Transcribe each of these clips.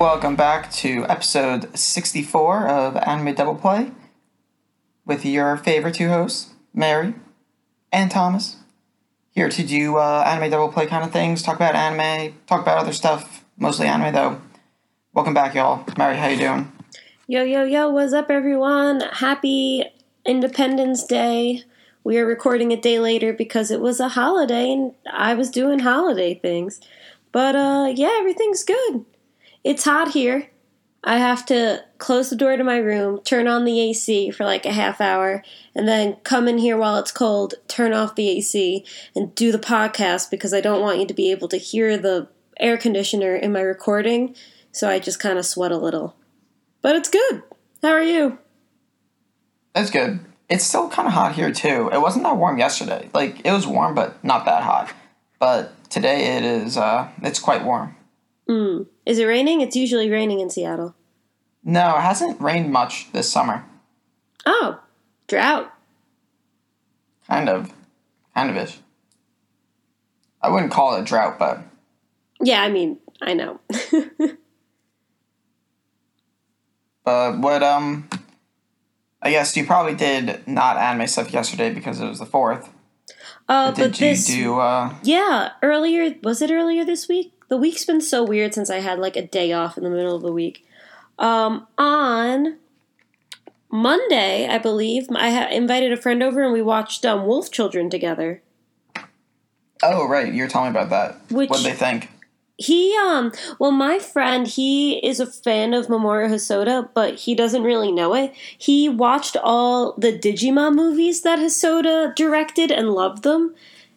Welcome back to episode 64 of Anime Double Play with your favorite two hosts, Mary and Thomas. Here to do uh, anime double play kind of things, talk about anime, talk about other stuff, mostly anime though. Welcome back, y'all. Mary, how you doing? Yo, yo, yo, what's up, everyone? Happy Independence Day. We are recording a day later because it was a holiday and I was doing holiday things. But, uh, yeah, everything's good. It's hot here. I have to close the door to my room, turn on the AC for like a half hour, and then come in here while it's cold, turn off the AC, and do the podcast because I don't want you to be able to hear the air conditioner in my recording. So I just kind of sweat a little. But it's good. How are you? That's good. It's still kind of hot here too. It wasn't that warm yesterday. Like it was warm, but not that hot. But today it is. Uh, it's quite warm. Mm. Is it raining? It's usually raining in Seattle. No, it hasn't rained much this summer. Oh, drought. Kind of, kind of ish. I wouldn't call it a drought, but Yeah, I mean, I know. but what um, I guess you probably did not anime stuff yesterday because it was the fourth. Uh, But did but you this, do? Uh, yeah, earlier was it earlier this week? The week's been so weird since I had like a day off in the middle of the week. Um, on Monday, I believe, I ha- invited a friend over and we watched um, Wolf Children together. oh right, you were telling me about that. Which- what did they think? He um well my friend he is a fan of Mamoru Hosoda but he doesn't really know it. He watched all the Digimon movies that Hosoda directed and loved them.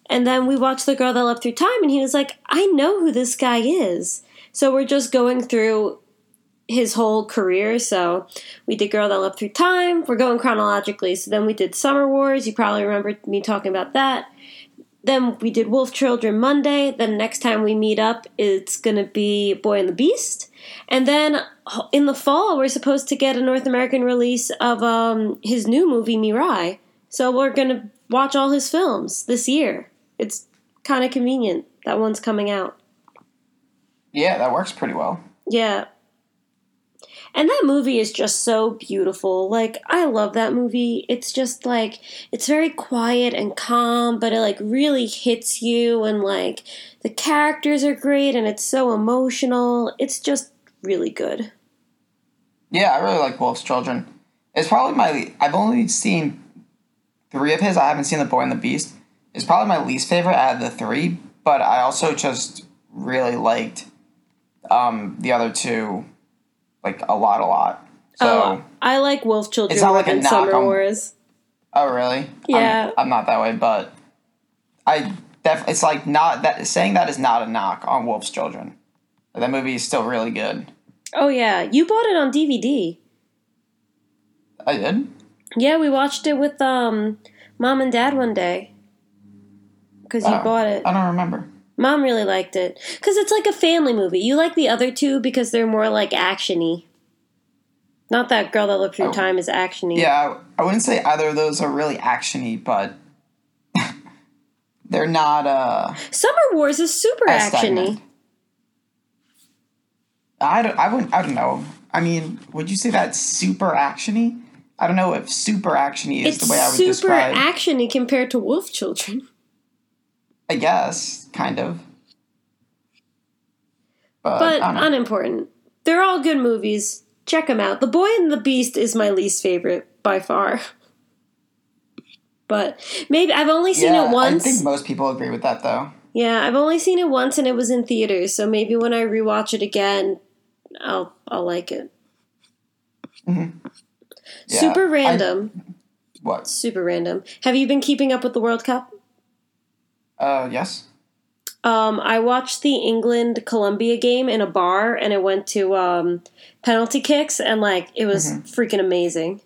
And then we watched The Girl That Leapt Through Time and he was like, "I know who this guy is." So we're just going through his whole career. So we did Girl That Leapt Through Time. We're going chronologically. So then we did Summer Wars. You probably remember me talking about that. Then we did Wolf Children Monday. Then next time we meet up, it's going to be Boy and the Beast. And then in the fall, we're supposed to get a North American release of um, his new movie, Mirai. So we're going to watch all his films this year. It's kind of convenient that one's coming out. Yeah, that works pretty well. Yeah. And that movie is just so beautiful. Like, I love that movie. It's just like, it's very quiet and calm, but it like really hits you, and like, the characters are great, and it's so emotional. It's just really good. Yeah, I really like Wolf's Children. It's probably my. I've only seen three of his. I haven't seen The Boy and the Beast. It's probably my least favorite out of the three, but I also just really liked um, the other two, like a lot, a lot. So, oh, I like Wolf Children It's not like a knock Summer on- Wars. oh really? Yeah. I'm, I'm not that way, but I def. It's like not that saying that is not a knock on Wolf's Children. That movie is still really good. Oh, yeah. You bought it on DVD. I did. Yeah, we watched it with um, mom and dad one day. Because you bought it. I don't remember. Mom really liked it because it's like a family movie. You like the other two because they're more like actiony. Not that girl that looked through Oh. time is actiony. Yeah, I, I wouldn't say either of those are really actiony, but they're not. uh Summer Wars is super actiony. I don't. I wouldn't. I don't know. I mean, would you say that's super actiony? I don't know if super actiony is It's the way I would describe. super actiony compared to Wolf Children. I guess, kind of. But, But I unimportant. They're all good movies. Check them out. The Boy and the Beast is my least favorite by far. But maybe I've only seen yeah, it once. I think most people agree with that, though. Yeah, I've only seen it once and it was in theaters, so maybe when I rewatch it again, I'll I'll like it. Mm-hmm. Yeah, super I- random. What? super random. Have you been keeping up with the World Cup? Uh, yes. Um, I watched the England Colombia game in a bar and it went to um, penalty kicks and like it was Mm-hmm. freaking amazing.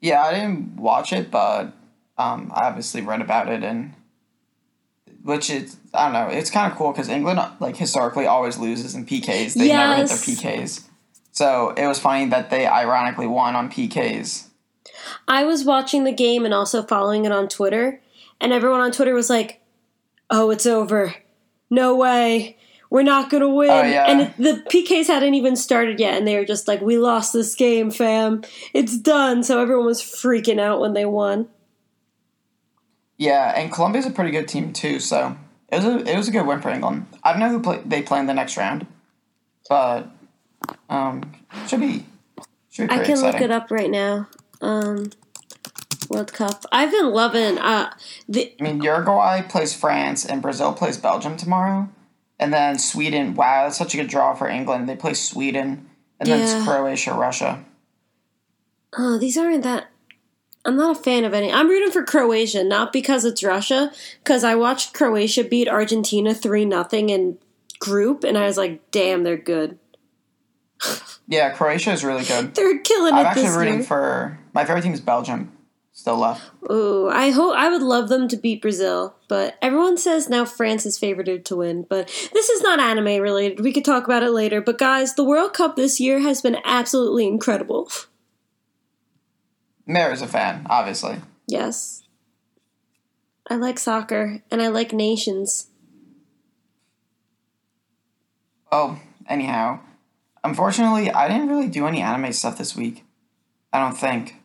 Yeah, I didn't watch it, but um, I obviously read about it, and which is I don't know. It's kind of cool because England like historically always loses in PKs. They never hit their PKs, so it was funny that they ironically won on PKs. I was watching the game and also following it on Twitter, and everyone on Twitter was like, "Oh, it's over. No way. we're not gonna win. Oh, yeah. And it, the PKs hadn't even started yet, and they were just like, we lost this game, fam. It's done. So everyone was freaking out when they won. Yeah, and Colombia's a pretty good team too, so it was a it was a good win for England. I don't know who play, they play in the next round, but um, should be should be I can exciting. look it up right now. Um, World Cup. I've been loving uh the I mean, Uruguay plays France and Brazil plays Belgium tomorrow, and then Sweden. Wow, that's such a good draw for England. They play Sweden, and then it's Croatia, Russia. oh these aren't that. I'm not a fan of any. I'm rooting for Croatia, not because it's Russia, because I watched Croatia beat Argentina three nothing in group, and I was like, damn, they're good. Yeah, Croatia is really good. They're killing I'm it actually this rooting year. for my favorite team is Belgium. Still left. Ooh, I hope I would love them to beat Brazil, but everyone says now France is favored to win. But this is not anime related. We could talk about it later. But guys, the World Cup this year has been absolutely incredible. Mary's a fan, obviously. Yes. I like soccer and I like nations. Oh, anyhow, unfortunately, I didn't really do any anime stuff this week. I don't think.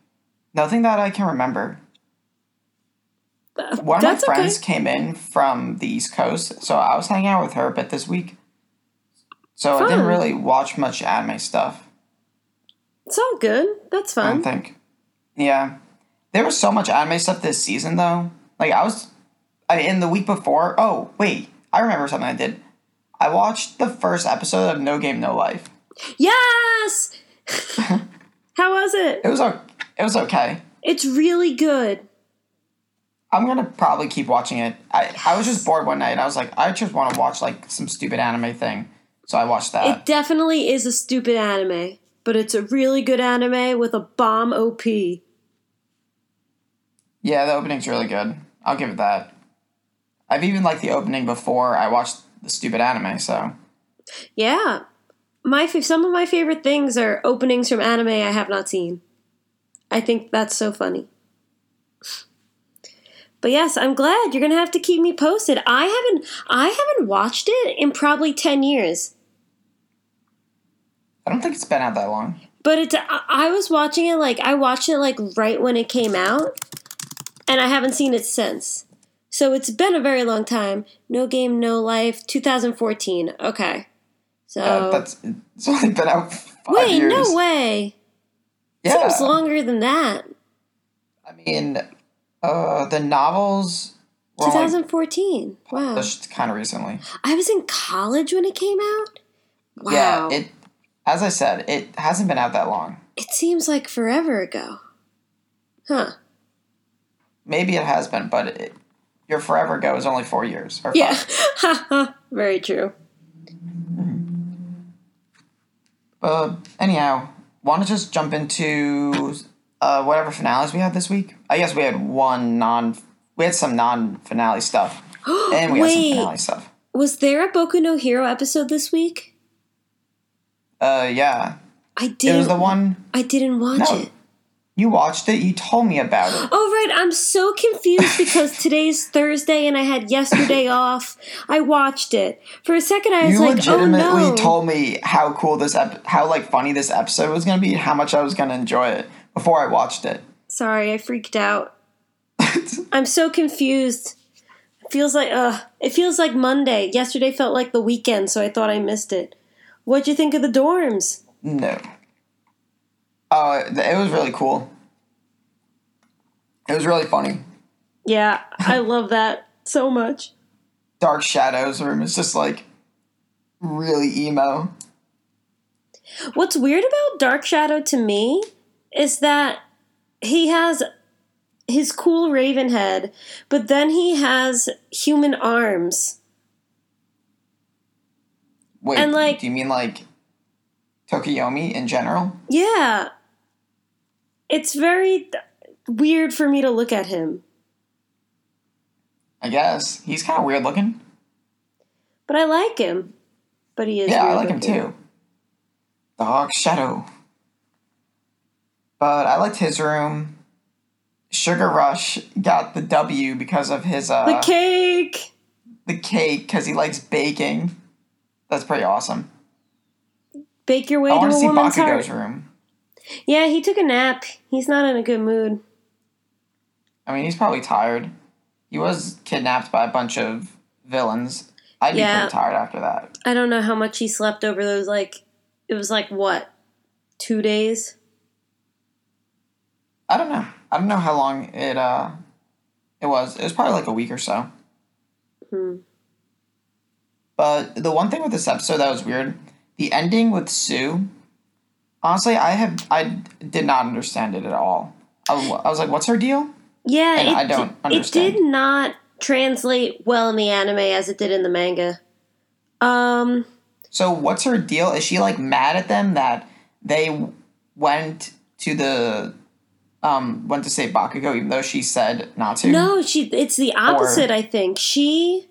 Nothing that I can remember. One of That's my friends okay. came in from the East Coast, so I was hanging out with her a bit this week. So I didn't Fun. really watch much anime stuff. It's all good. That's fine. I don't fun. think. Yeah, there was so much anime stuff this season though. Like I was, I in the week before. Oh wait, I remember something I did. I watched the first episode of No Game No Life. Yes! How was it? It was o- it was okay. It's really good. I'm gonna probably keep watching it. I, I was just bored one night. and I was like, I just want to watch like some stupid anime thing, so I watched that. It definitely is a stupid anime, but it's a really good anime with a bomb OP. yeah, the opening's really good. I'll give it that. I've even liked the opening before I watched the stupid anime. So Yeah. My some of my favorite things are openings from anime I have not seen. I think that's so funny. But yes, I'm glad you're to have to keep me posted. I haven't I haven't watched it in probably 10 years. I don't think it's been out that long. But it's I was watching it like I watched it like right when it came out and I haven't seen it since. So it's been a very long time. No game, no life. 2014. Okay. So Uh, that's it's only been out five. Wait, years. no way. Yeah, Seems longer than that. I mean, uh, the novels were only 2014. Wow. published kind of recently. I was in college when it came out. Wow. Yeah, it. As I said, it hasn't been out that long. it seems like forever ago. Huh. Maybe it has been, but it, your forever ago is only four years. Or Yeah. very true. Uh, anyhow, want to just jump into uh, whatever finales we had this week? I guess we had one non. We had some non-finale stuff, and we had some Wait. finale stuff. Was there a Boku no Hero episode this week? Uh, yeah, I didn't. was the one I didn't watch No. it. You watched it. You told me about it. Oh right, I'm so confused because today's Thursday and I had yesterday off. I watched it for a second. I was You like, "Oh no." You legitimately no!" told me how cool this ep- how like funny this episode was gonna be, how much I was gonna enjoy it before I watched it. Sorry, I freaked out. I'm so confused. It feels like uh it feels like Monday. Yesterday felt like the weekend, so I thought I missed it. What'd you think of the dorms? No. Oh, it, was really cool. It was really funny. Yeah, I love that so much. Dark Shadows room is just like really emo. What's weird about Dark Shadow to me is that he has his cool raven head, but then he has human arms. Wait, And, like- do you mean like Tokoyami in general? Yeah. It's very th- weird for me to look at him. I guess he's kind of weird looking. But I like him. But he is yeah, I like him looking. too. Dark Shadow. But I liked his room. Sugar Rush got the W because of his uh The cake. the cake because he likes baking. That's pretty awesome. Bake your way I to want a to see woman's Bakugo's heart. room. Yeah, he took a nap. He's not in a good mood. I mean, he's probably tired. He was kidnapped by a bunch of villains. I'd be Yeah. pretty tired after that. I don't know how much he slept over those like it was like what? 2 days? I don't know. I don't know how long it uh it was. It was probably like a week or so. Hmm. But the one thing with this episode that was weird, the ending with Tsu. Honestly, I have I did not understand it at all. I, I was like, "What's her deal?" Yeah, And it, I don't it did not translate well in the anime as it did in the manga. Um So what's her deal? Is she like mad at them that they went to the um went to say Bakugo even though she said not to? No, she. It's the opposite. I think she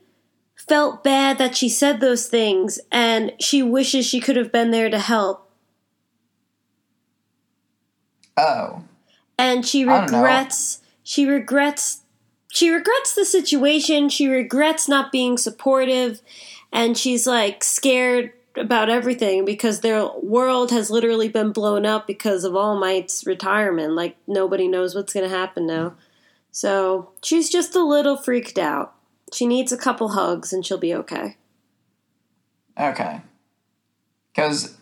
felt bad that she said those things, and she wishes she could have been there to help. Oh. And she I don't know. regrets. She regrets. She regrets the situation. She regrets not being supportive, and she's like scared about everything because their world has literally been blown up because of All Might's retirement. Like nobody knows what's going to happen now. So she's just a little freaked out. She needs a couple hugs and she'll be okay. Okay. Because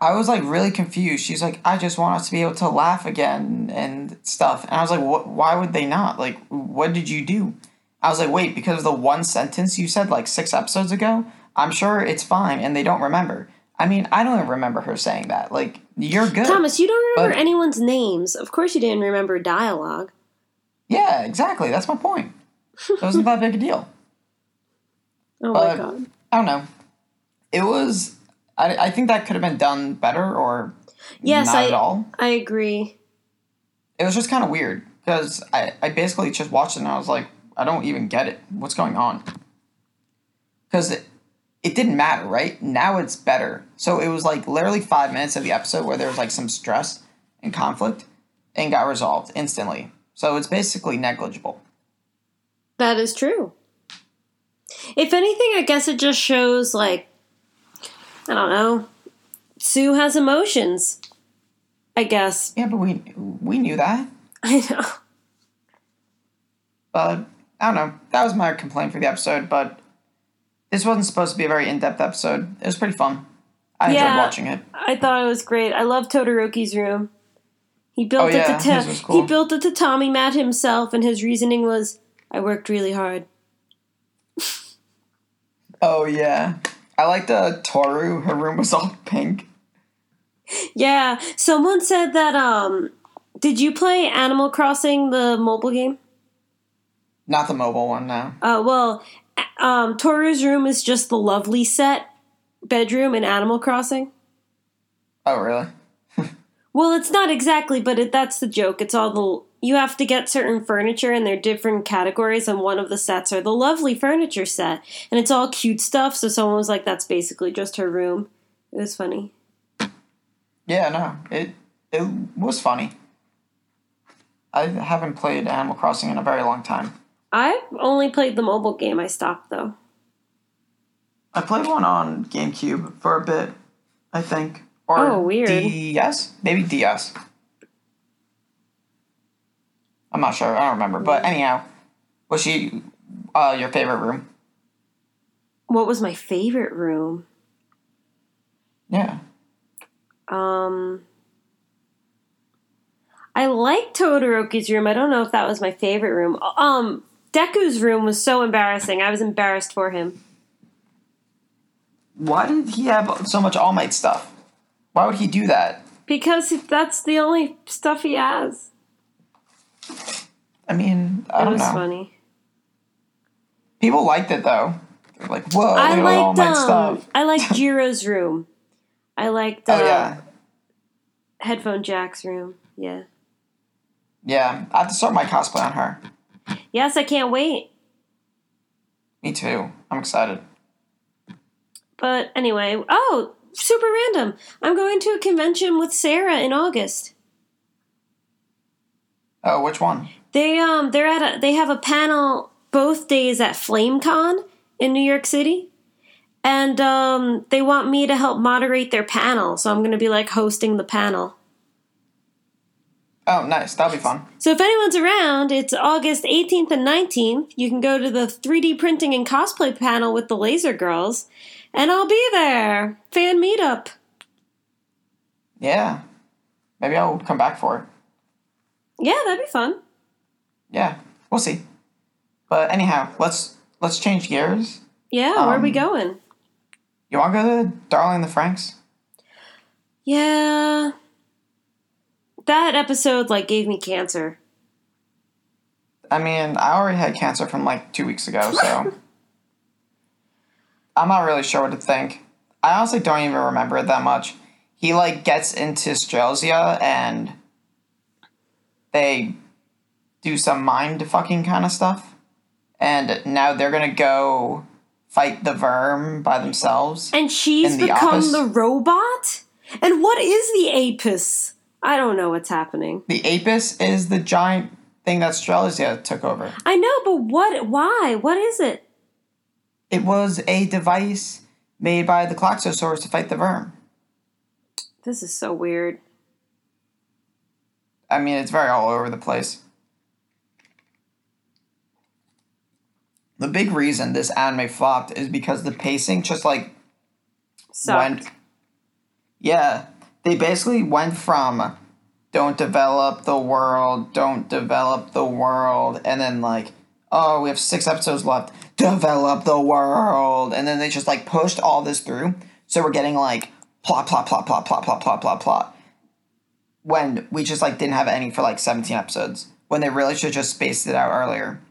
I was like really confused. She's like, I just want us to be able to laugh again and stuff. And I was like, what? Why would they not? Like, what did you do? I was like, wait, because of the one sentence you said like six episodes ago, I'm sure it's fine and they don't remember. I mean, I don't even remember her saying that. Like, you're good. Thomas, you don't remember But- anyone's names. Of course you didn't remember dialogue. Yeah, exactly. That's my point. It wasn't that big a deal. Oh But- my god. I don't know. It was. I, I think that could have been done better or Yes, not I at all. I agree. it was just kind of weird because I, I basically just watched it and I was like, I don't even get it. What's going on? Because it, it didn't matter, right? Now it's better. So it was like literally five minutes of the episode where there was like some stress and conflict and got resolved instantly. So it's basically negligible. That is true. If anything, I guess it just shows like I don't know. Tsu has emotions. I guess. Yeah, but we we knew that. I know. But I don't know. That was my complaint for the episode. But this wasn't supposed to be a very in depth episode. It was pretty fun. I Yeah. enjoyed watching it. I thought it was great. I love Todoroki's room. He built Oh, it yeah, to ta- cool. he built it to Tommy Matt himself, and his reasoning was, "I worked really hard." Oh yeah. I liked the Toru. Her room was all pink. Yeah, someone said that. Um, did you play Animal Crossing, the mobile game? Not the mobile one now. Uh, well, um, Toru's room is just the lovely set bedroom in Animal Crossing. Oh really? Well, it's not exactly, but it, that's the joke. It's all the you have to get certain furniture, and they're different categories. And one of the sets are the lovely furniture set, and it's all cute stuff. So someone was like, "That's basically just her room." It was funny. Yeah, no. It it was funny. I haven't played Animal Crossing in a very long time. I only played the mobile game. I stopped though. I played one on GameCube for a bit, I think. Or Oh, weird. DS? Maybe DS. I'm not sure. I don't remember. But anyhow, was she uh, your favorite room? What was my favorite room? Yeah. Um, I like Todoroki's room. I don't know if that was my favorite room. Um, Deku's room was so embarrassing. I was embarrassed for him. Why did he have so much All Might stuff? Why would he do that? Because that's the only stuff he has. I mean, I It don't was know. funny. People liked it though. They're like, whoa, I look at all my um, stuff. I liked Jiro's room. I liked uh, Oh yeah, headphone Jack's room. Yeah. yeah. I have to start my cosplay on her. Yes, I can't wait. Me too. I'm excited. But anyway, oh, super random. I'm going to a convention with Sarah in August. Oh, which one? They um they're at a they have a panel both days at FlameCon in New York City. and um, they want me to help moderate their panel. So I'm going to be like hosting the panel. Oh, nice. That'll be fun. So if anyone's around, it's August 18th and 19th. You can go to the 3D printing and cosplay panel with the Laser Girls, and I'll be there. Fan meetup. Yeah. Maybe I'll come back for it. Yeah, that'd be fun. Yeah, we'll see. But anyhow, let's let's change gears. Yeah, where are we Um, going? You want to go to Darling the Franxx? Yeah. That episode like gave me cancer. I mean, I already had cancer from like two weeks ago, so I'm not really sure what to think. I honestly don't even remember it that much. He like gets into Strelitzia and they do some mind fucking kind of stuff, and now they're gonna go fight the VIRM by themselves. And she's the become office? the robot? And what is the Apis? I don't know what's happening. The Apis is the giant thing that Strelitzia took over. I know, but what why? What is it? It was a device made by the Klaxosaurs to fight the VIRM. This is so weird. I mean, it's very all over the place. The big reason this anime flopped is because the pacing just like Sucked. went. Yeah, they basically went from don't develop the world, don't develop the world, and then like, oh, we have six episodes left, develop the world, and then they just like pushed all this through. So we're getting like plot, plot, plot, plot, plot, plot, plot, plot, plot. When we just like didn't have any for like 17 episodes. When they really should just spaced it out earlier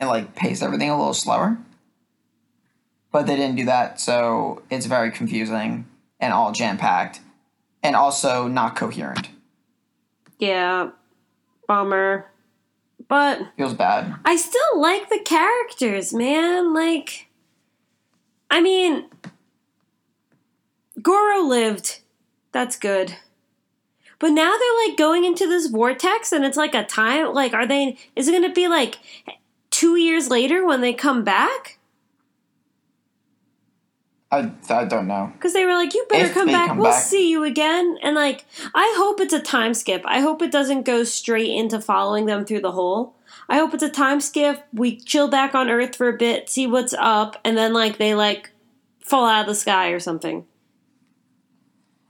and like pace everything a little slower. But they didn't do that, so it's very confusing and all jam packed and also not coherent. Yeah. Bummer. But Feels bad. I still like the characters, man. Like I mean Goro lived. That's good. But now they're like going into this vortex and it's like a time like are they is it going to be like 2 years later when they come back? I, I don't know. Cuz they were like you better If come back. come we'll back. see you again. And like I hope it's a time skip. I hope it doesn't go straight into following them through the hole. I hope it's a time skip. We chill back on Earth for a bit, see what's up, and then like they like fall out of the sky or something.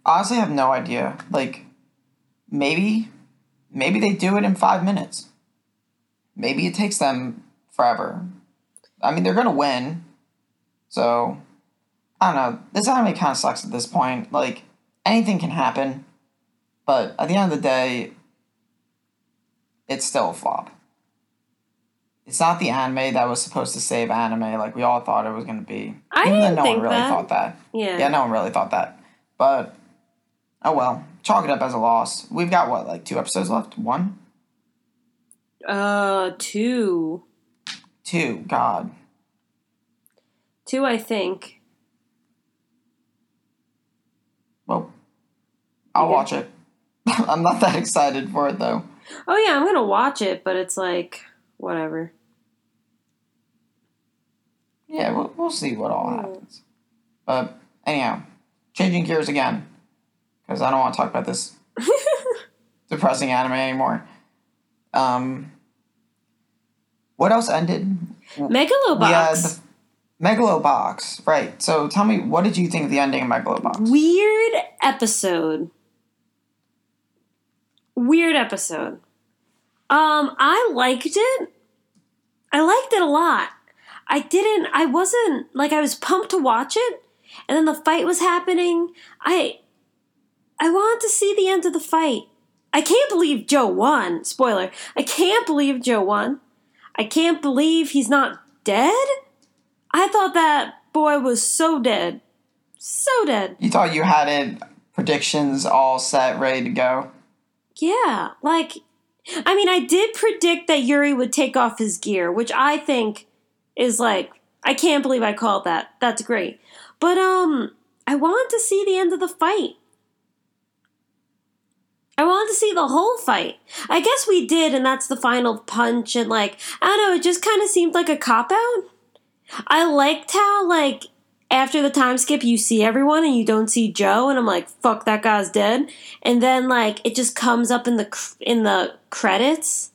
Honestly, I have no idea. Like, maybe, maybe they do it in five minutes. Maybe it takes them forever. I mean, they're gonna win. So, I don't know. This anime kind of sucks at this point. Like, anything can happen. But at the end of the day, it's still a flop. It's not the anime that was supposed to save anime like we all thought it was gonna be. I Even didn't no think one really that. thought that. Yeah. Yeah, no one really thought that. But oh well. Chalk it up as a loss. We've got what, like two episodes left? One? Uh, two, Two. God. two, I think. Well I'll Yeah. watch it. I'm not that excited for it though. Oh yeah, I'm gonna watch it, but it's like whatever. Yeah, we'll, we'll see what all Hmm. happens. But anyhow, changing gears again. Because I don't want to talk about this depressing anime anymore. Um what else ended? Megalobox. We had the Megalobox, right. So tell me, what did you think of the ending of Megalobox? Weird episode. Weird episode. Um, I liked it. I liked it a lot. I didn't I wasn't like I was pumped to watch it and then the fight was happening. I I wanted to see the end of the fight. I can't believe Joe won. Spoiler. I can't believe Joe won. I can't believe he's not dead. I thought that boy was so dead. So dead. You thought you had it, predictions all set, ready to go. Yeah, like I mean, I did predict that Yuri would take off his gear, which I think is like I can't believe I called that. That's great. But um I wanted to see the end of the fight. I wanted to see the whole fight. I guess we did, and that's the final punch, and like, I don't know, it just kind of seemed like a cop out. I liked how, like, after the time skip, you see everyone and you don't see Joe, and I'm like, fuck, that guy's dead. And then like it just comes up in the cr- in the credits.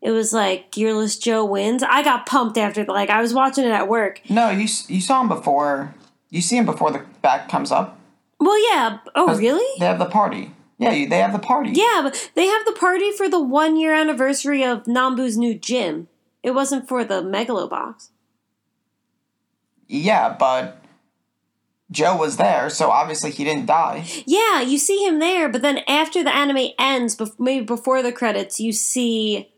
It was like Gearless Joe wins. I got pumped after like I was watching it at work. No, you you saw him before. You see him before the back comes up. Well, yeah. Oh, really? They have the party. Yeah, they have the party. Yeah, but they have the party for the one year anniversary of Nambu's new gym. It wasn't for the Megalobox. Yeah, but Joe was there, so obviously he didn't die. Yeah, you see him there, but then after the anime ends, maybe before the credits, you see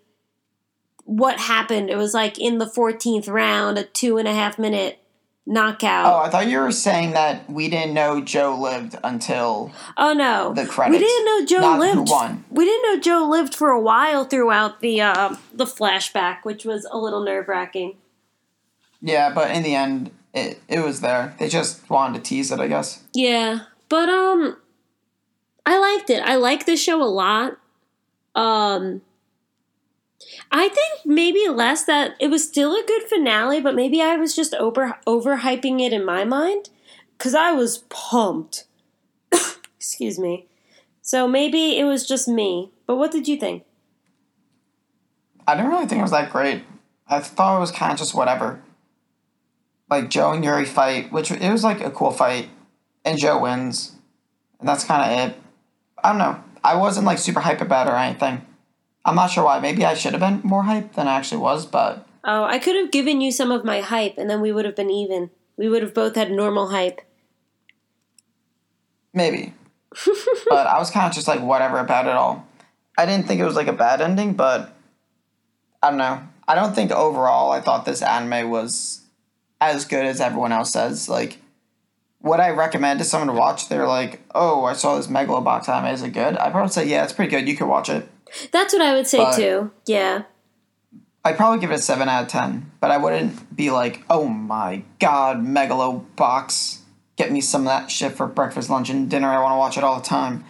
what happened. It was like in the 14th round, a two and a half minute knockout. Oh, I thought you were saying that we didn't know Joe lived until Oh no, the credits, We didn't know Joe not who lived. won. We didn't know Joe lived for a while throughout the uh, the flashback, which was a little nerve wracking. Yeah, but in the end, it it was there. They just wanted to tease it, I guess. Yeah, but um, I liked it. I like this show a lot. Um, I think maybe less that it was still a good finale, but maybe I was just over overhyping it in my mind because I was pumped. Excuse me. So maybe it was just me. But what did you think? I didn't really think it was that great. I thought it was kind of just whatever. Like Joe and Yuri fight, which it was like a cool fight, and Joe wins, and that's kind of it. I don't know. I wasn't like super hype about it or anything. I'm not sure why. Maybe I should have been more hyped than I actually was, but Oh, I could have given you some of my hype, and then we would have been even. We would have both had normal hype. maybe. but I was kind of just like whatever about it all. I didn't think it was like a bad ending, but I don't know. I don't think overall I thought this anime was as good as everyone else says. Like, would I recommend to someone to watch? They're like, "Oh, I saw this Megalobox anime. Is it good?" I'd probably say, "Yeah, it's pretty good. You could watch it." That's what I would say But- too. Yeah. I'd probably give it a seven out of ten, but I wouldn't be like, "Oh my god, Megalobox! Get me some of that shit for breakfast, lunch, and dinner. I want to watch it all the time."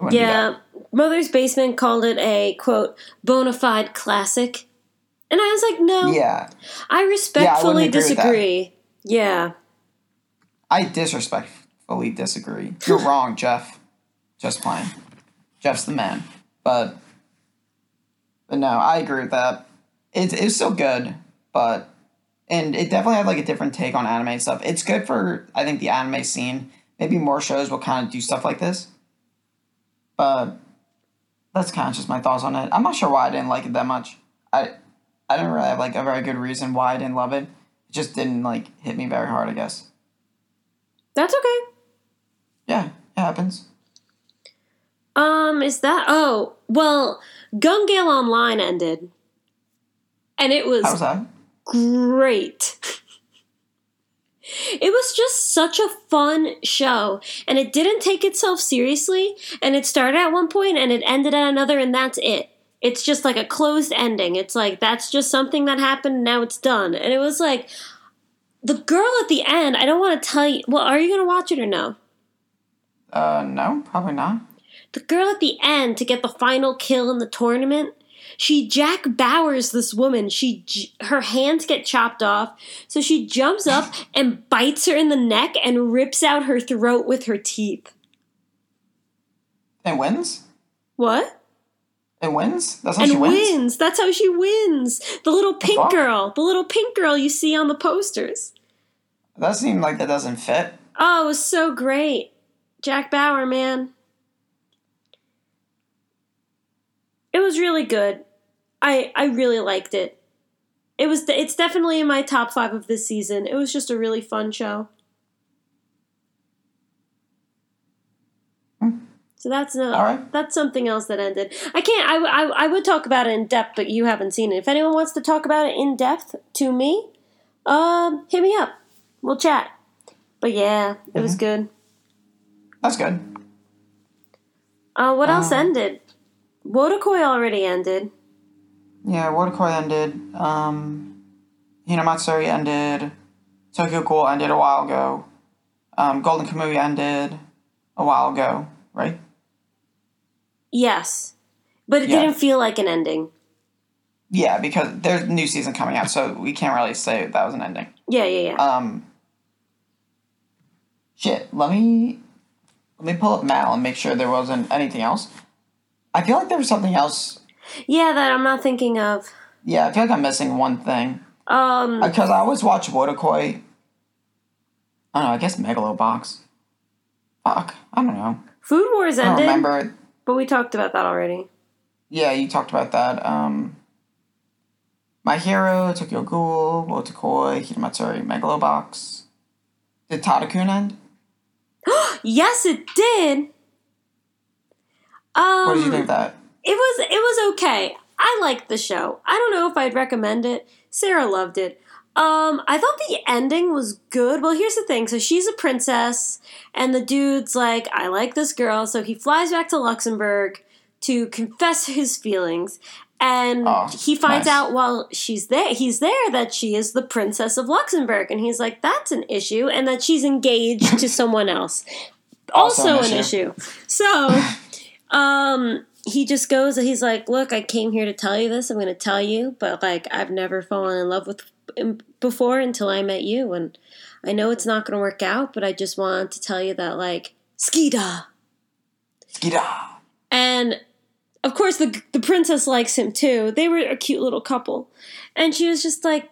I wouldn't do that. Yeah. Mother's Basement called it a quote bona fide classic. And I was like, no. Yeah, I respectfully with that. disagree. Yeah. I disrespectfully disagree. You're wrong, Jeff. Just playing. Jeff's the man. But but no, I agree with that. It, it's still good, but and it definitely had like a different take on anime and stuff. It's good for I think the anime scene. Maybe more shows will kind of do stuff like this. But that's kind of just my thoughts on it. I'm not sure why I didn't like it that much. I I didn't really have like a very good reason why I didn't love it. It just didn't like hit me very hard, I guess. That's okay. Yeah, it happens. Um, is that oh well, Gun Gale Online ended. And it was How was that? great. It was just such a fun show, and it didn't take itself seriously, and it started at one point and it ended at another, and that's it. It's just like a closed ending. It's like that's just something that happened, and now it's done. And it was like the girl at the end, I don't want to tell you. Well, are you going to watch it or no? Uh, no, probably not. The girl at the end to get the final kill in the tournament, she Jack Bauers this woman. She her hands get chopped off, so she jumps up and bites her in the neck and rips out her throat with her teeth. It wins. What? It wins. That's how And she wins. wins. That's how she wins. The little pink fuck? girl. The little pink girl you see on the posters. That seems like that doesn't fit. Oh, it was so great. Jack Bauer, man. It was really good. I I really liked it. It was it's definitely in my top 5 of this season. It was just a really fun show. Hmm. So that's a, All right. that's something else that ended. I can't. I, I I would talk about it in depth, but you haven't seen it. If anyone wants to talk about it in depth to me, um, hit me up. We'll chat. But yeah, it was good. That's good. Uh, what else Um, ended? Wotakoi already ended. Yeah, Wotakoi ended. Um, Hinamatsuri ended. Tokyo Ghoul ended a while ago. Um, Golden Kamuy ended a while ago, right? Yes, but it Yeah. didn't feel like an ending. Yeah, because there's a new season coming out, so we can't really say that was an ending. Yeah, yeah, yeah. Um, shit. Let me let me pull up Mal and make sure there wasn't anything else. I feel like there was something else. Yeah, that I'm not thinking of. Yeah, I feel like I'm missing one thing Um, because I always watch Wotakoi. I don't know. I guess Megalobox. Fuck, I don't know. Food Wars I don't ended, remember. but we talked about that already. Yeah, you talked about that. Um, My Hero, Tokyo Ghoul, Wotakoi, Hinamatsuri, Megalobox. Did Tadakun end? Yes, it did. Um, What did you think of that? It was it was okay. I liked the show. I don't know if I'd recommend it. Sarah loved it. Um, I thought the ending was good. Well, here's the thing. So she's a princess, and the dude's like, I like this girl. So he flies back to Luxembourg to confess his feelings. And Oh, he finds nice. out while she's there, he's there that she is the princess of Luxembourg. And he's like, that's an issue. And that she's engaged to someone else. Also Also, an an issue. issue. So, um, he just goes he's like, "Look, I came here to tell you this. I'm going to tell you, but like I've never fallen in love with him before until I met you, and I know it's not going to work out, but I just wanted to tell you that like skida." Skida. And of course, the the princess likes him too. They were a cute little couple, and she was just like,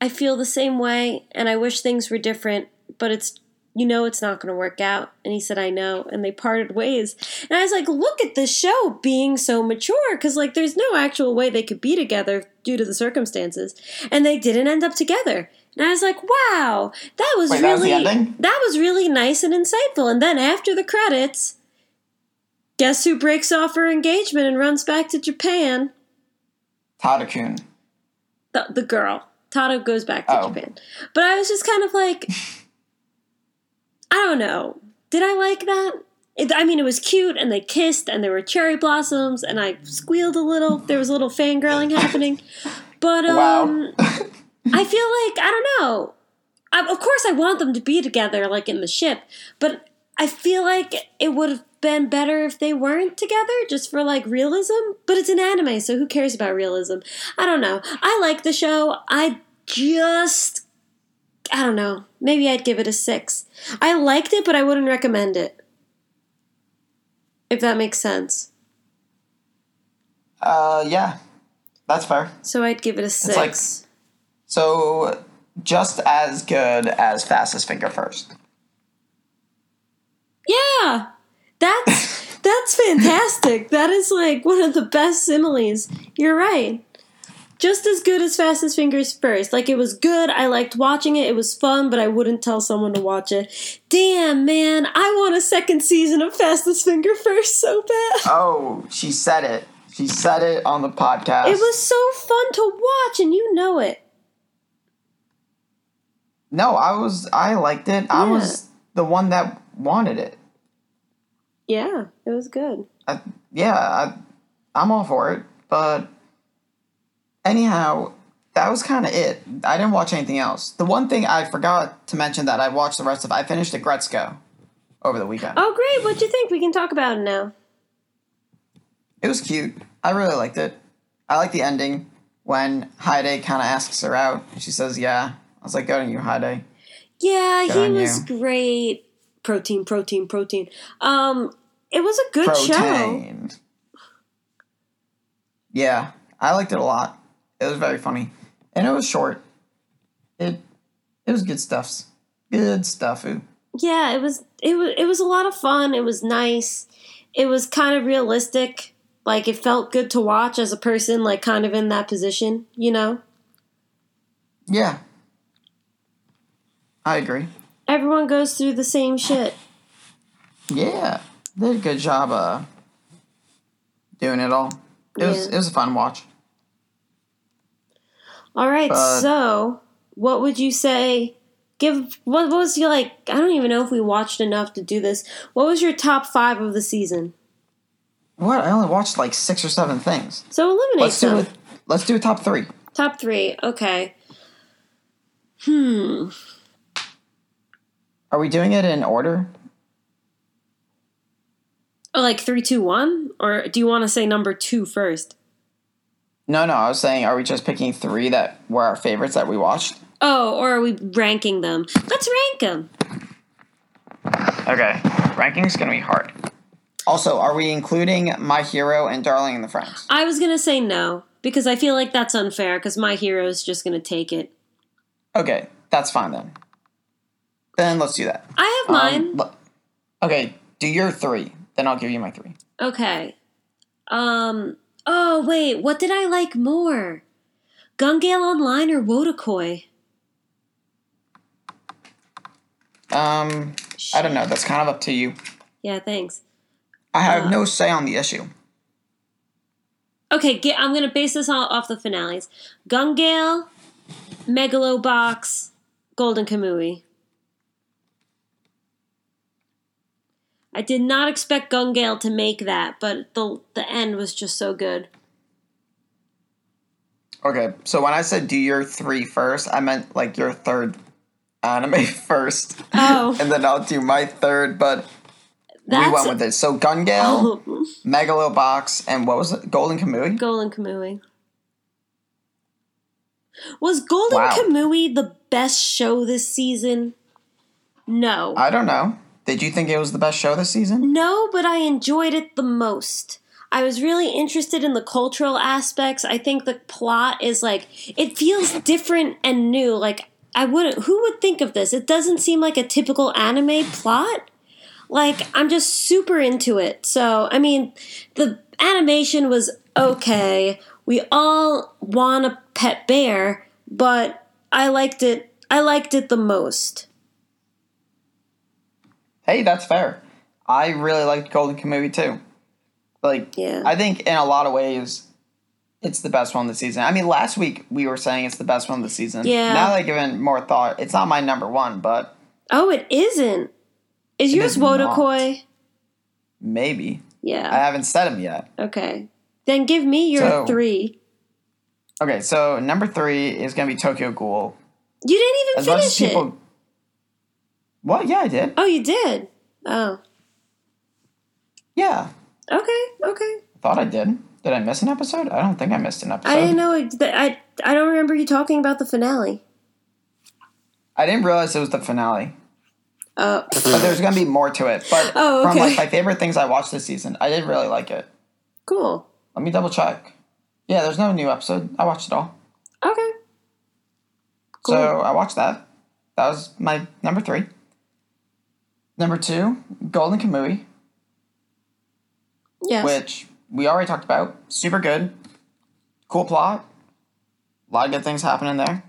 "I feel the same way, and I wish things were different, but it's." You know it's not going to work out. And he said, I know. And they parted ways. And I was like, look at this show being so mature. Because, like, there's no actual way they could be together due to the circumstances. And they didn't end up together. And I was like, wow, that was Wait, that was really that was really nice and insightful. And then after the credits, guess who breaks off her engagement and runs back to Japan? Tadakun. The, the girl. Tado goes back to Oh. Japan. But I was just kind of like, I don't know. Did I like that? It, I mean, it was cute, and they kissed, and there were cherry blossoms, and I squealed a little. There was a little fangirling happening. But um, Wow. I feel like I don't know. I, of course, I want them to be together, like in the ship. But I feel like it would have been better if they weren't together, just for like realism. But it's an anime, so who cares about realism? I don't know. I like the show. I just, I don't know. Maybe I'd give it a six. I liked it, but I wouldn't recommend it. If that makes sense. uh, yeah, that's fair. So I'd give it a six. like- So, just as good as Fastest Finger First. Yeah, that's that's fantastic. That is like one of the best similes. You're right. Just as good as Fastest Fingers First. Like it was good. I liked watching it. It was fun, but I wouldn't tell someone to watch it. Damn, man, I want a second season of Fastest Finger First so bad. Oh, she said it. She said it on the podcast. It was so fun to watch, and you know it. No, I was. I liked it. I was the one that wanted it. Yeah, it was good. I, yeah, I, I'm all for it. But anyhow, that was kind of it. I didn't watch anything else. The one thing I forgot to mention that I watched the rest of, I finished the Aggretsuko over the weekend. Oh, great. What'd you think? We can talk about it now. It was cute. I really liked it. I like the ending when Hyde kind of asks her out. She says, "Yeah." I was like, "Go to you, Hyde." Yeah, Good he was you. great. Protein, protein, protein. Um, it was a good show. Protein. Yeah, I liked it a lot. It was very funny, and it was short. It it was good stuffs. Good stuff. Ooh. Yeah, it was it was it was a lot of fun. It was nice. It was kind of realistic. Like it felt good to watch as a person like kind of in that position, you know? Yeah, I agree. Everyone goes through the same shit. Yeah, they did a good job uh doing it all. It was it was a fun watch. All right, But- so what would you say give what was your like I don't even know if we watched enough to do this. What was your top 5 of the season? What? I only watched like six or seven things. So eliminate Let's do some. it. Let's do a top three. Top 3. Okay. Hmm. Are we doing it in order? Oh, like three, two, one, or do you want to say number two first? No, no. I was saying, are we just picking three that were our favorites that we watched? Oh, or are we ranking them? Let's rank them. Okay, ranking's gonna be hard. Also, are we including My Hero and Darling in the Franxx? I was gonna say no because I feel like that's unfair because my hero is just gonna take it. Okay, that's fine then. Then let's do that. I have mine. Um, l- okay, do your three. Then I'll give you my three. okay. Um. Oh wait, what did I like more? Gun Gale Online or Wotakoi? Um, I don't know. That's kind of up to you. Yeah, thanks. I have Uh, no say on the issue. Okay, get, I'm gonna base this all off the finales. Gun Gale, Megalobox, Golden Kamui. I did not expect Gun Gale to make that, but the the end was just so good. Okay, so when I said do your three first, I meant like your third anime first. Oh. and then I'll do my third, but That's we went with it. So Gun Gale, Oh, Megalobox, and what was it? Golden Kamui? Golden Kamui. Was Golden Wow. Kamui the best show this season? No. I don't know. Did you think it was the best show this season? No, but I enjoyed it the most. I was really interested in the cultural aspects. I think the plot is like it feels different and new. Like I wouldn't who would think of this? It doesn't seem like a typical anime plot. Like I'm just super into it. So, I mean, the animation was okay. We all want a pet bear, but I liked it I liked it the most. Hey, that's fair. I really liked Golden Kamui too. Like, Yeah. I think in a lot of ways, it's the best one of the season. I mean, last week we were saying it's the best one of the season. Yeah. Now that I've given more thought, it's not my number one, but Oh, it isn't. Is yours is not. Maybe. Yeah. I haven't said them yet. Okay. Then give me your So- three. Okay, so number three is going to be Tokyo Ghoul. You didn't even As much as finish people. it. What? Yeah, I did. Oh, you did. Oh. Yeah. Okay. Okay. Thought I did. Did I miss an episode? I don't think I missed an episode. I didn't know. It, I I don't remember you talking about the finale. I didn't realize it was the finale. Uh, But there's going to be more to it. But Oh, from like my favorite things I watched this season, I did really like it. cool. Let me double check. Yeah, there's no new episode. I watched it all. Okay. Cool. So I watched that. That was my number three. Number two, Golden Kamui, Yes. which we already talked about. Super good. Cool plot. A lot of good things happening there.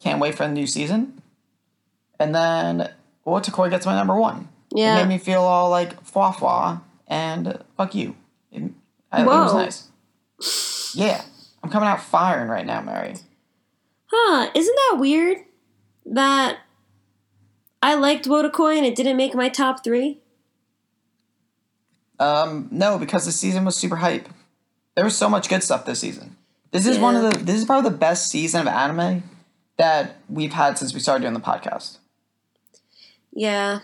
Can't wait for the new season. And then Wotakoi gets my number one. Yeah. It made me feel all like fwa fwa and fuck you. It, I, it was nice. Yeah. I'm coming out firing right now, Mary. Huh? Isn't that weird? That I liked Wotakoi and it didn't make my top three. Um, no, because the season was super hype. There was so much good stuff this season. This is one of the this is probably the best season of anime that we've had since we started doing the podcast. Yeah.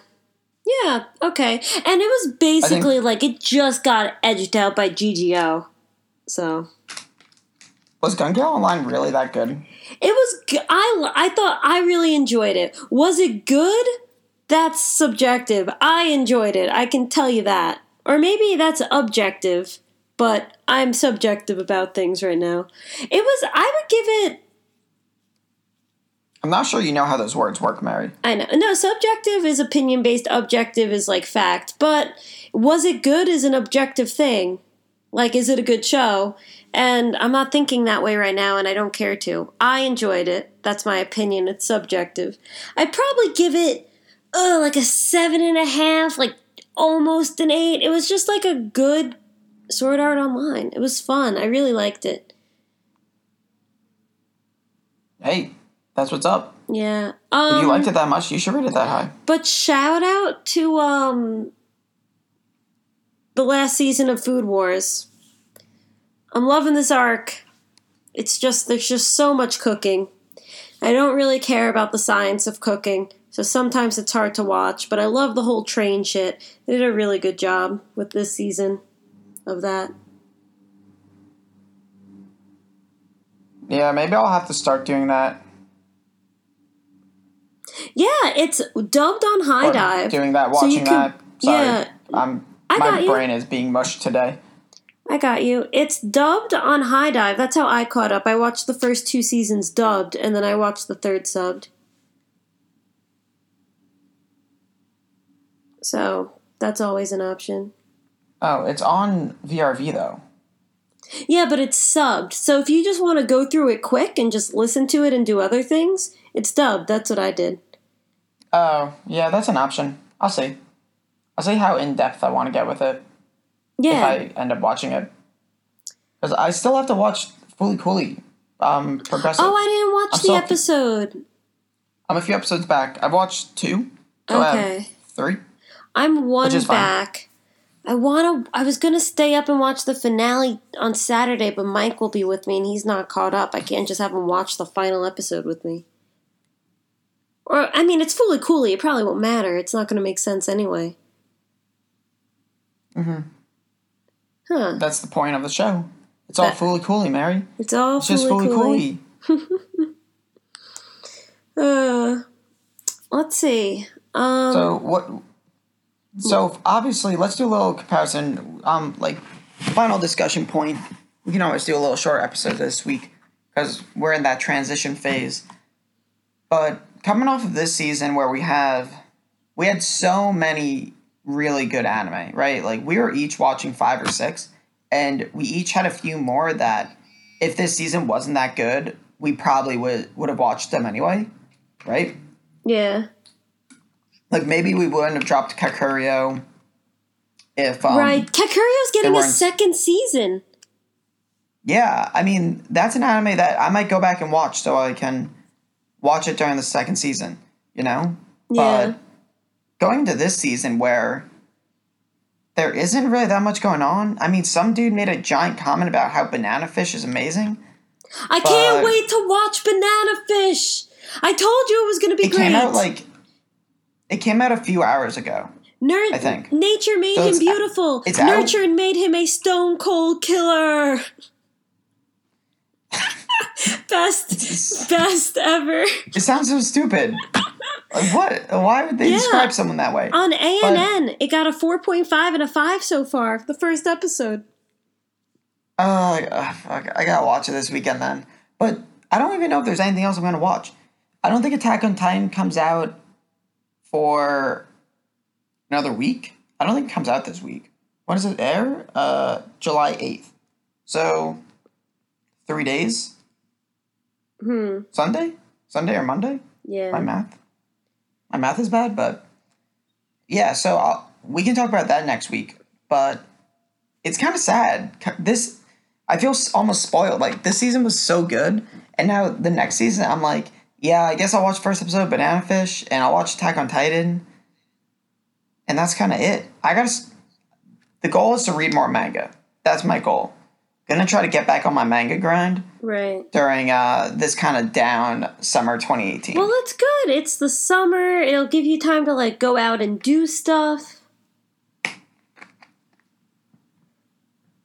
Yeah. Okay. And it was basically like it just got edged out by GGO. So. Was Gun Gale Online really that good? It was. I I thought I really enjoyed it. Was it good? That's subjective. I enjoyed it. I can tell you that. Or maybe that's objective, but I'm subjective about things right now. It was. I would give it. I'm not sure you know how those words work, Mary. I know. No, subjective is opinion based. Objective is like fact. But was it good? Is an objective thing. Like, is it a good show? And I'm not thinking that way right now, and I don't care to. I enjoyed it. That's my opinion. It's subjective. I'd probably give it, uh, like a seven and a half, like almost an eight. It was just like a good Sword Art Online. It was fun. I really liked it. Hey, that's what's up. Yeah. Um, If you liked it that much, you should rate it that high. But shout out to um the last season of Food Wars. I'm loving this arc. It's just there's just so much cooking. I don't really care about the science of cooking, so sometimes it's hard to watch, but I love the whole train shit. They did a really good job with this season of that. Yeah, maybe I'll have to start doing that. Yeah, it's dubbed on High or Dive. doing that, so watching can- that. Sorry, yeah. I'm, my brain is being mushed today. I got you. It's dubbed on HIDIVE. That's how I caught up. I watched the first two seasons dubbed, and then I watched the third subbed. So that's always an option. Oh, it's on VRV though. Yeah, but it's subbed. So if you just want to go through it quick and just listen to it and do other things, it's dubbed. That's what I did. Oh, yeah, that's an option. I'll see. I'll see how in depth I want to get with it Yeah. if I end up watching it. Because I still have to watch Fooly Cooly. Um, Progressive. oh, I didn't watch I'm the still- episode. I'm a few episodes back. I've watched two. So Okay. three. I'm one is fine. back. I want to. I was gonna stay up and watch the finale on Saturday, but Mike will be with me, and he's not caught up. I can't just have him watch the final episode with me. Or, I mean, it's Fooly Cooly. It probably won't matter. It's not gonna make sense anyway. hmm Huh? That's the point of the show. It's all That- Fooly Cooly, Mary. It's all It's just fully Fully coolly. Uh, let's see. Um, So what? So obviously, let's do a little comparison. Um, like final discussion point. We can always do a little short episode this week because we're in that transition phase. But coming off of this season where we have, we had so many really good anime, right? Like we were each watching five or six, and we each had a few more that, if this season wasn't that good, we probably would would have watched them anyway, right? yeah. like maybe we wouldn't have dropped Kakuriyo if um, right. Kakuriyo's getting a second season. yeah i mean that's an anime that i might go back and watch so i can watch it during the second season you know Yeah. but going to this season where there isn't really that much going on i mean some dude made a giant comment about how banana fish is amazing I can't wait to watch Banana Fish. I told you it was going to be it great. came out like it came out a few hours ago Ner- I think. nature made So him it's- uh, beautiful. it's out? Nurture made him a stone cold killer. best, best ever it sounds so stupid what why would they Yeah. describe someone that way on ANN. It got a four point five and a five so far. The first episode. Uh, uh, fuck, I gotta watch it this weekend then. But I don't even know if there's anything else I'm gonna watch. I don't think Attack on Titan comes out for another week. I don't think it comes out this week. When does it air? Uh, July 8th. So, three days? Hmm. Sunday? Sunday or Monday? Yeah. My math? My math is bad, but yeah, so I'll, we can talk about that next week. But it's kind of sad. This, I feel almost spoiled. Like, this season was so good, and now the next season, I'm like, yeah, I guess I'll watch first episode of Banana Fish, and I'll watch Attack on Titan, and that's kind of it. I gotta. The goal is to read more manga. That's my goal. Gonna try to get back on my manga grind Right. during uh, this kind of down summer 2018. Well, it's good. It's the summer. It'll give you time to like go out and do stuff.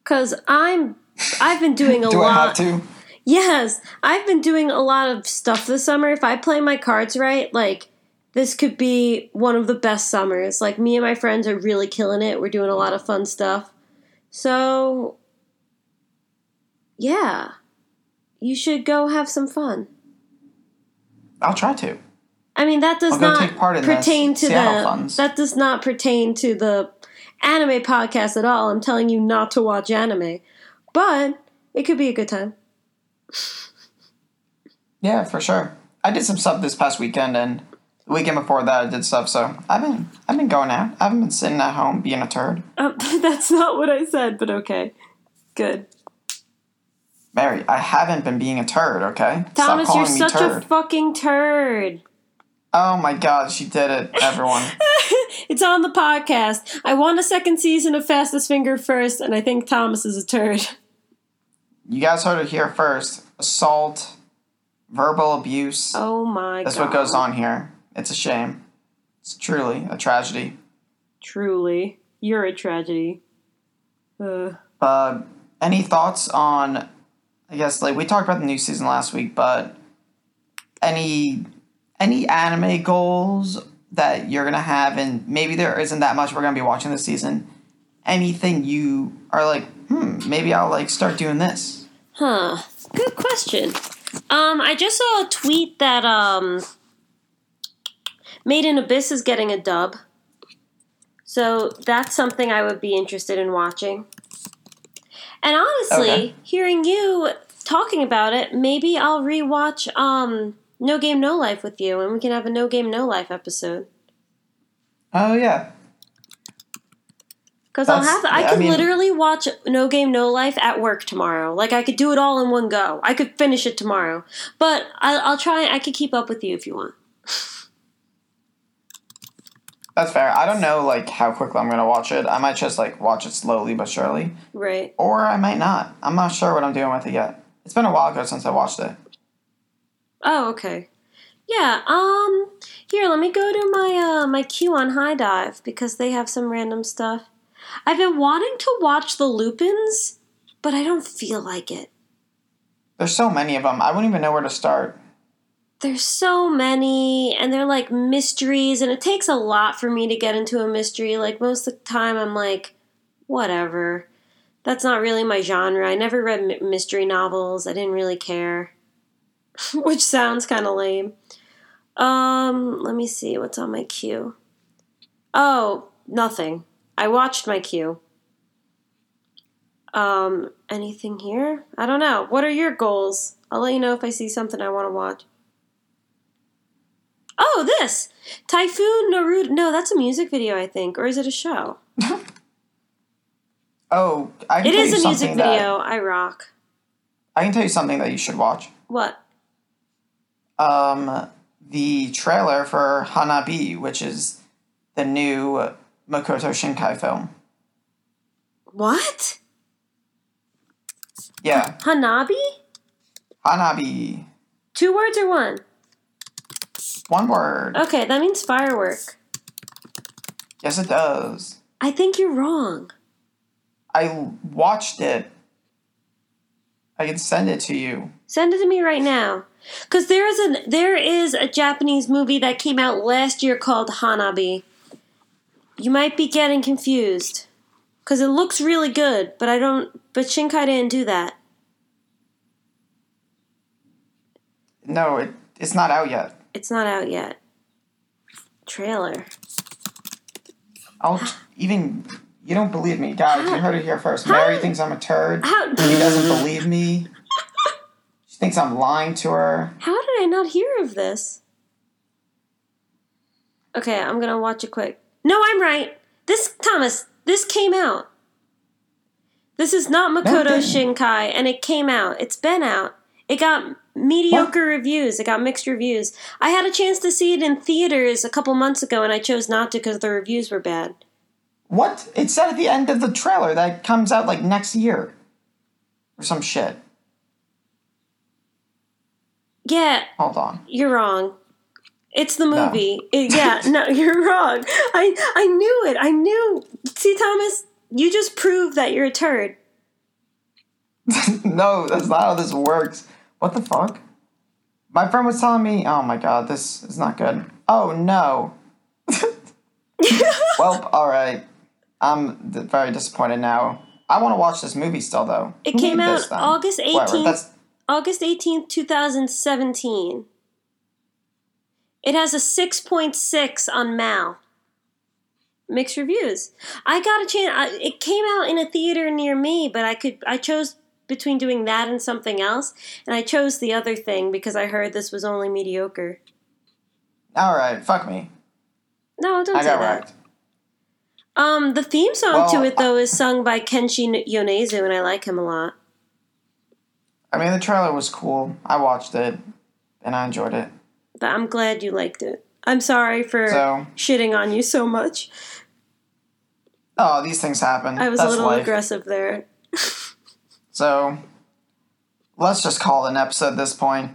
Cause I'm, I've been doing a Do I lot. have to? Yes, I've been doing a lot of stuff this summer. If I play my cards right, like this could be one of the best summers. Like me and my friends are really killing it. We're doing a lot of fun stuff. So, yeah, you should go have some fun. I'll try to. I mean, that does not take part in pertain to Seattle the funds. that does not pertain to the anime podcast at all. I'm telling you not to watch anime, but it could be a good time. Yeah, for sure. I did some stuff this past weekend, and the weekend before that I did stuff. So I've been I've been going out. I haven't been sitting at home being a turd. Um, that's not what I said, but okay, good. Mary, I haven't been being a turd. Okay, Thomas, you're such turd. a fucking turd. oh my god, she did it, everyone. It's on the podcast. I want a second season of Fastest Finger first, and I think Thomas is a turd. you guys heard it here first. Assault, verbal abuse. Oh my god. That's god. what goes on here. It's a shame. It's truly a tragedy. Truly, you're a tragedy. Uh, But any thoughts on? I guess like we talked about the new season last week, but any any anime goals that you're gonna have, and maybe there isn't that much we're gonna be watching this season. Anything you are like, hmm, maybe I'll like start doing this. Huh. Good question. Um, I just saw a tweet that um, Made in Abyss is getting a dub. So that's something I would be interested in watching. And honestly, Okay. hearing you talking about it, maybe I'll rewatch um, No Game No Life with you, and we can have a No Game No Life episode. Oh yeah, Because I'll have, I yeah, I mean- literally watch No Game No Life at work tomorrow. Like I could do it all in one go. I could finish it tomorrow. But I'll, I'll try. I could keep up with you if you want. that's fair. I don't know like how quickly I'm gonna watch it. I might just like watch it slowly but surely, Right. or I might not. I'm not sure what I'm doing with it yet. It's been a while ago since I watched it. Oh, okay. Yeah. Um. Here, let me go to my uh my queue on HIDIVE because they have some random stuff. I've been wanting to watch the Lupins, but I don't feel like it. There's so many of them. I wouldn't even know where to start. There's so many, and they're like mysteries, and it takes a lot for me to get into a mystery. Like most of the time, I'm like, whatever. That's not really my genre. I never read mystery novels. I didn't really care, which sounds kind of lame. Um, let me see what's on my queue. Oh, nothing. I watched my queue. Um, anything here? I don't know. What are your goals? I'll let you know if I see something I want to watch. Oh, this Typhoon Naruto. No, that's a music video, I think, or is it a show? Oh, I can It is a music video. I rock. I can tell you something that you should watch. What? Um, the trailer for Hanabi, which is the new Makoto Shinkai film. What? Yeah, Hanabi? Hanabi. Two words or one? One word. Okay, that means firework. Yes, it does. I think you're wrong. I watched it. I can send it to you. Send it to me right now. Cause there is a there is a Japanese movie that came out last year called Hanabi. You might be getting confused. Cause it looks really good, but I don't but Shinkai didn't do that. No, it, it's not out yet. It's not out yet. Trailer. I'll t- even. You don't believe me, guys. You heard it here first. Mary thinks I'm a turd. How She doesn't believe me. She thinks I'm lying to her. How did I not hear of this? Okay, I'm gonna watch it quick. No, I'm right. This Thomas, this came out. This is not Makoto didn't. Shinkai, and it came out. It's been out. It got mediocre reviews. It got mixed reviews. I had a chance to see it in theaters a couple months ago, and I chose not to because the reviews were bad. What? It said at the end of the trailer that comes out like next year. Or some shit. Yeah, Hold on. You're wrong. It's the movie. It- yeah, no, you're wrong. I I knew it. I knew. See, Thomas, you just proved that you're a turd. no, that's not how this works. What the fuck? My friend was telling me, oh my god, this is not good. Oh no. well, alright. I'm very disappointed now. I want to watch this movie still, though. It Who came out. August Whatever, 18th. August 18th, 2017. It has a 6.6 on Mal. Mixed reviews. I got a chance. I, it came out in a theater near me, but I could. I chose between doing that and something else, and I chose the other thing because I heard this was only mediocre. alright, fuck me. No, don't I say got that. wrecked. Um, the theme song to it though is sung by Kenshi Yonezu, and I like him a lot. I mean, the trailer was cool. I watched it, and I enjoyed it. But I'm glad you liked it. I'm sorry for So- shitting on you so much. Oh, these things happen. I was That's a little life. aggressive there. So let's just call it an episode at this point.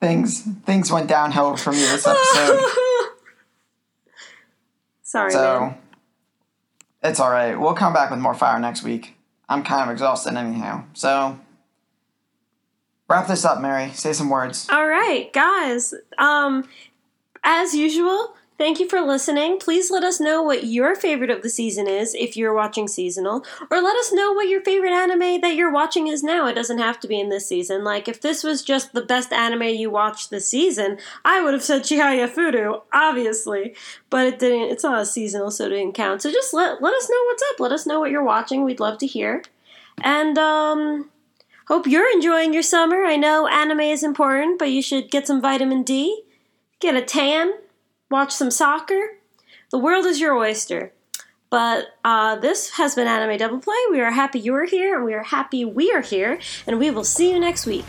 Things things went downhill for me this episode. sorry, so man. it's alright. We'll come back with more fire next week. I'm kind of exhausted anyhow. So Wrap this up, Mary. Say some words. All right, guys. Um, as usual, thank you for listening. Please let us know what your favorite of the season is if you're watching seasonal, or let us know what your favorite anime that you're watching is now. It doesn't have to be in this season. Like, if this was just the best anime you watched this season, I would have said Chihaya Furu, obviously. But it didn't. It's not a seasonal, so it didn't count. So just let let us know what's up. Let us know what you're watching. We'd love to hear. And um. Hope you're enjoying your summer. I know anime is important, but you should get some vitamin D, get a tan, watch some soccer. The world is your oyster. But uh, this has been Anime Double Play. We are happy you are here, and we are happy we are here, and we will see you next week.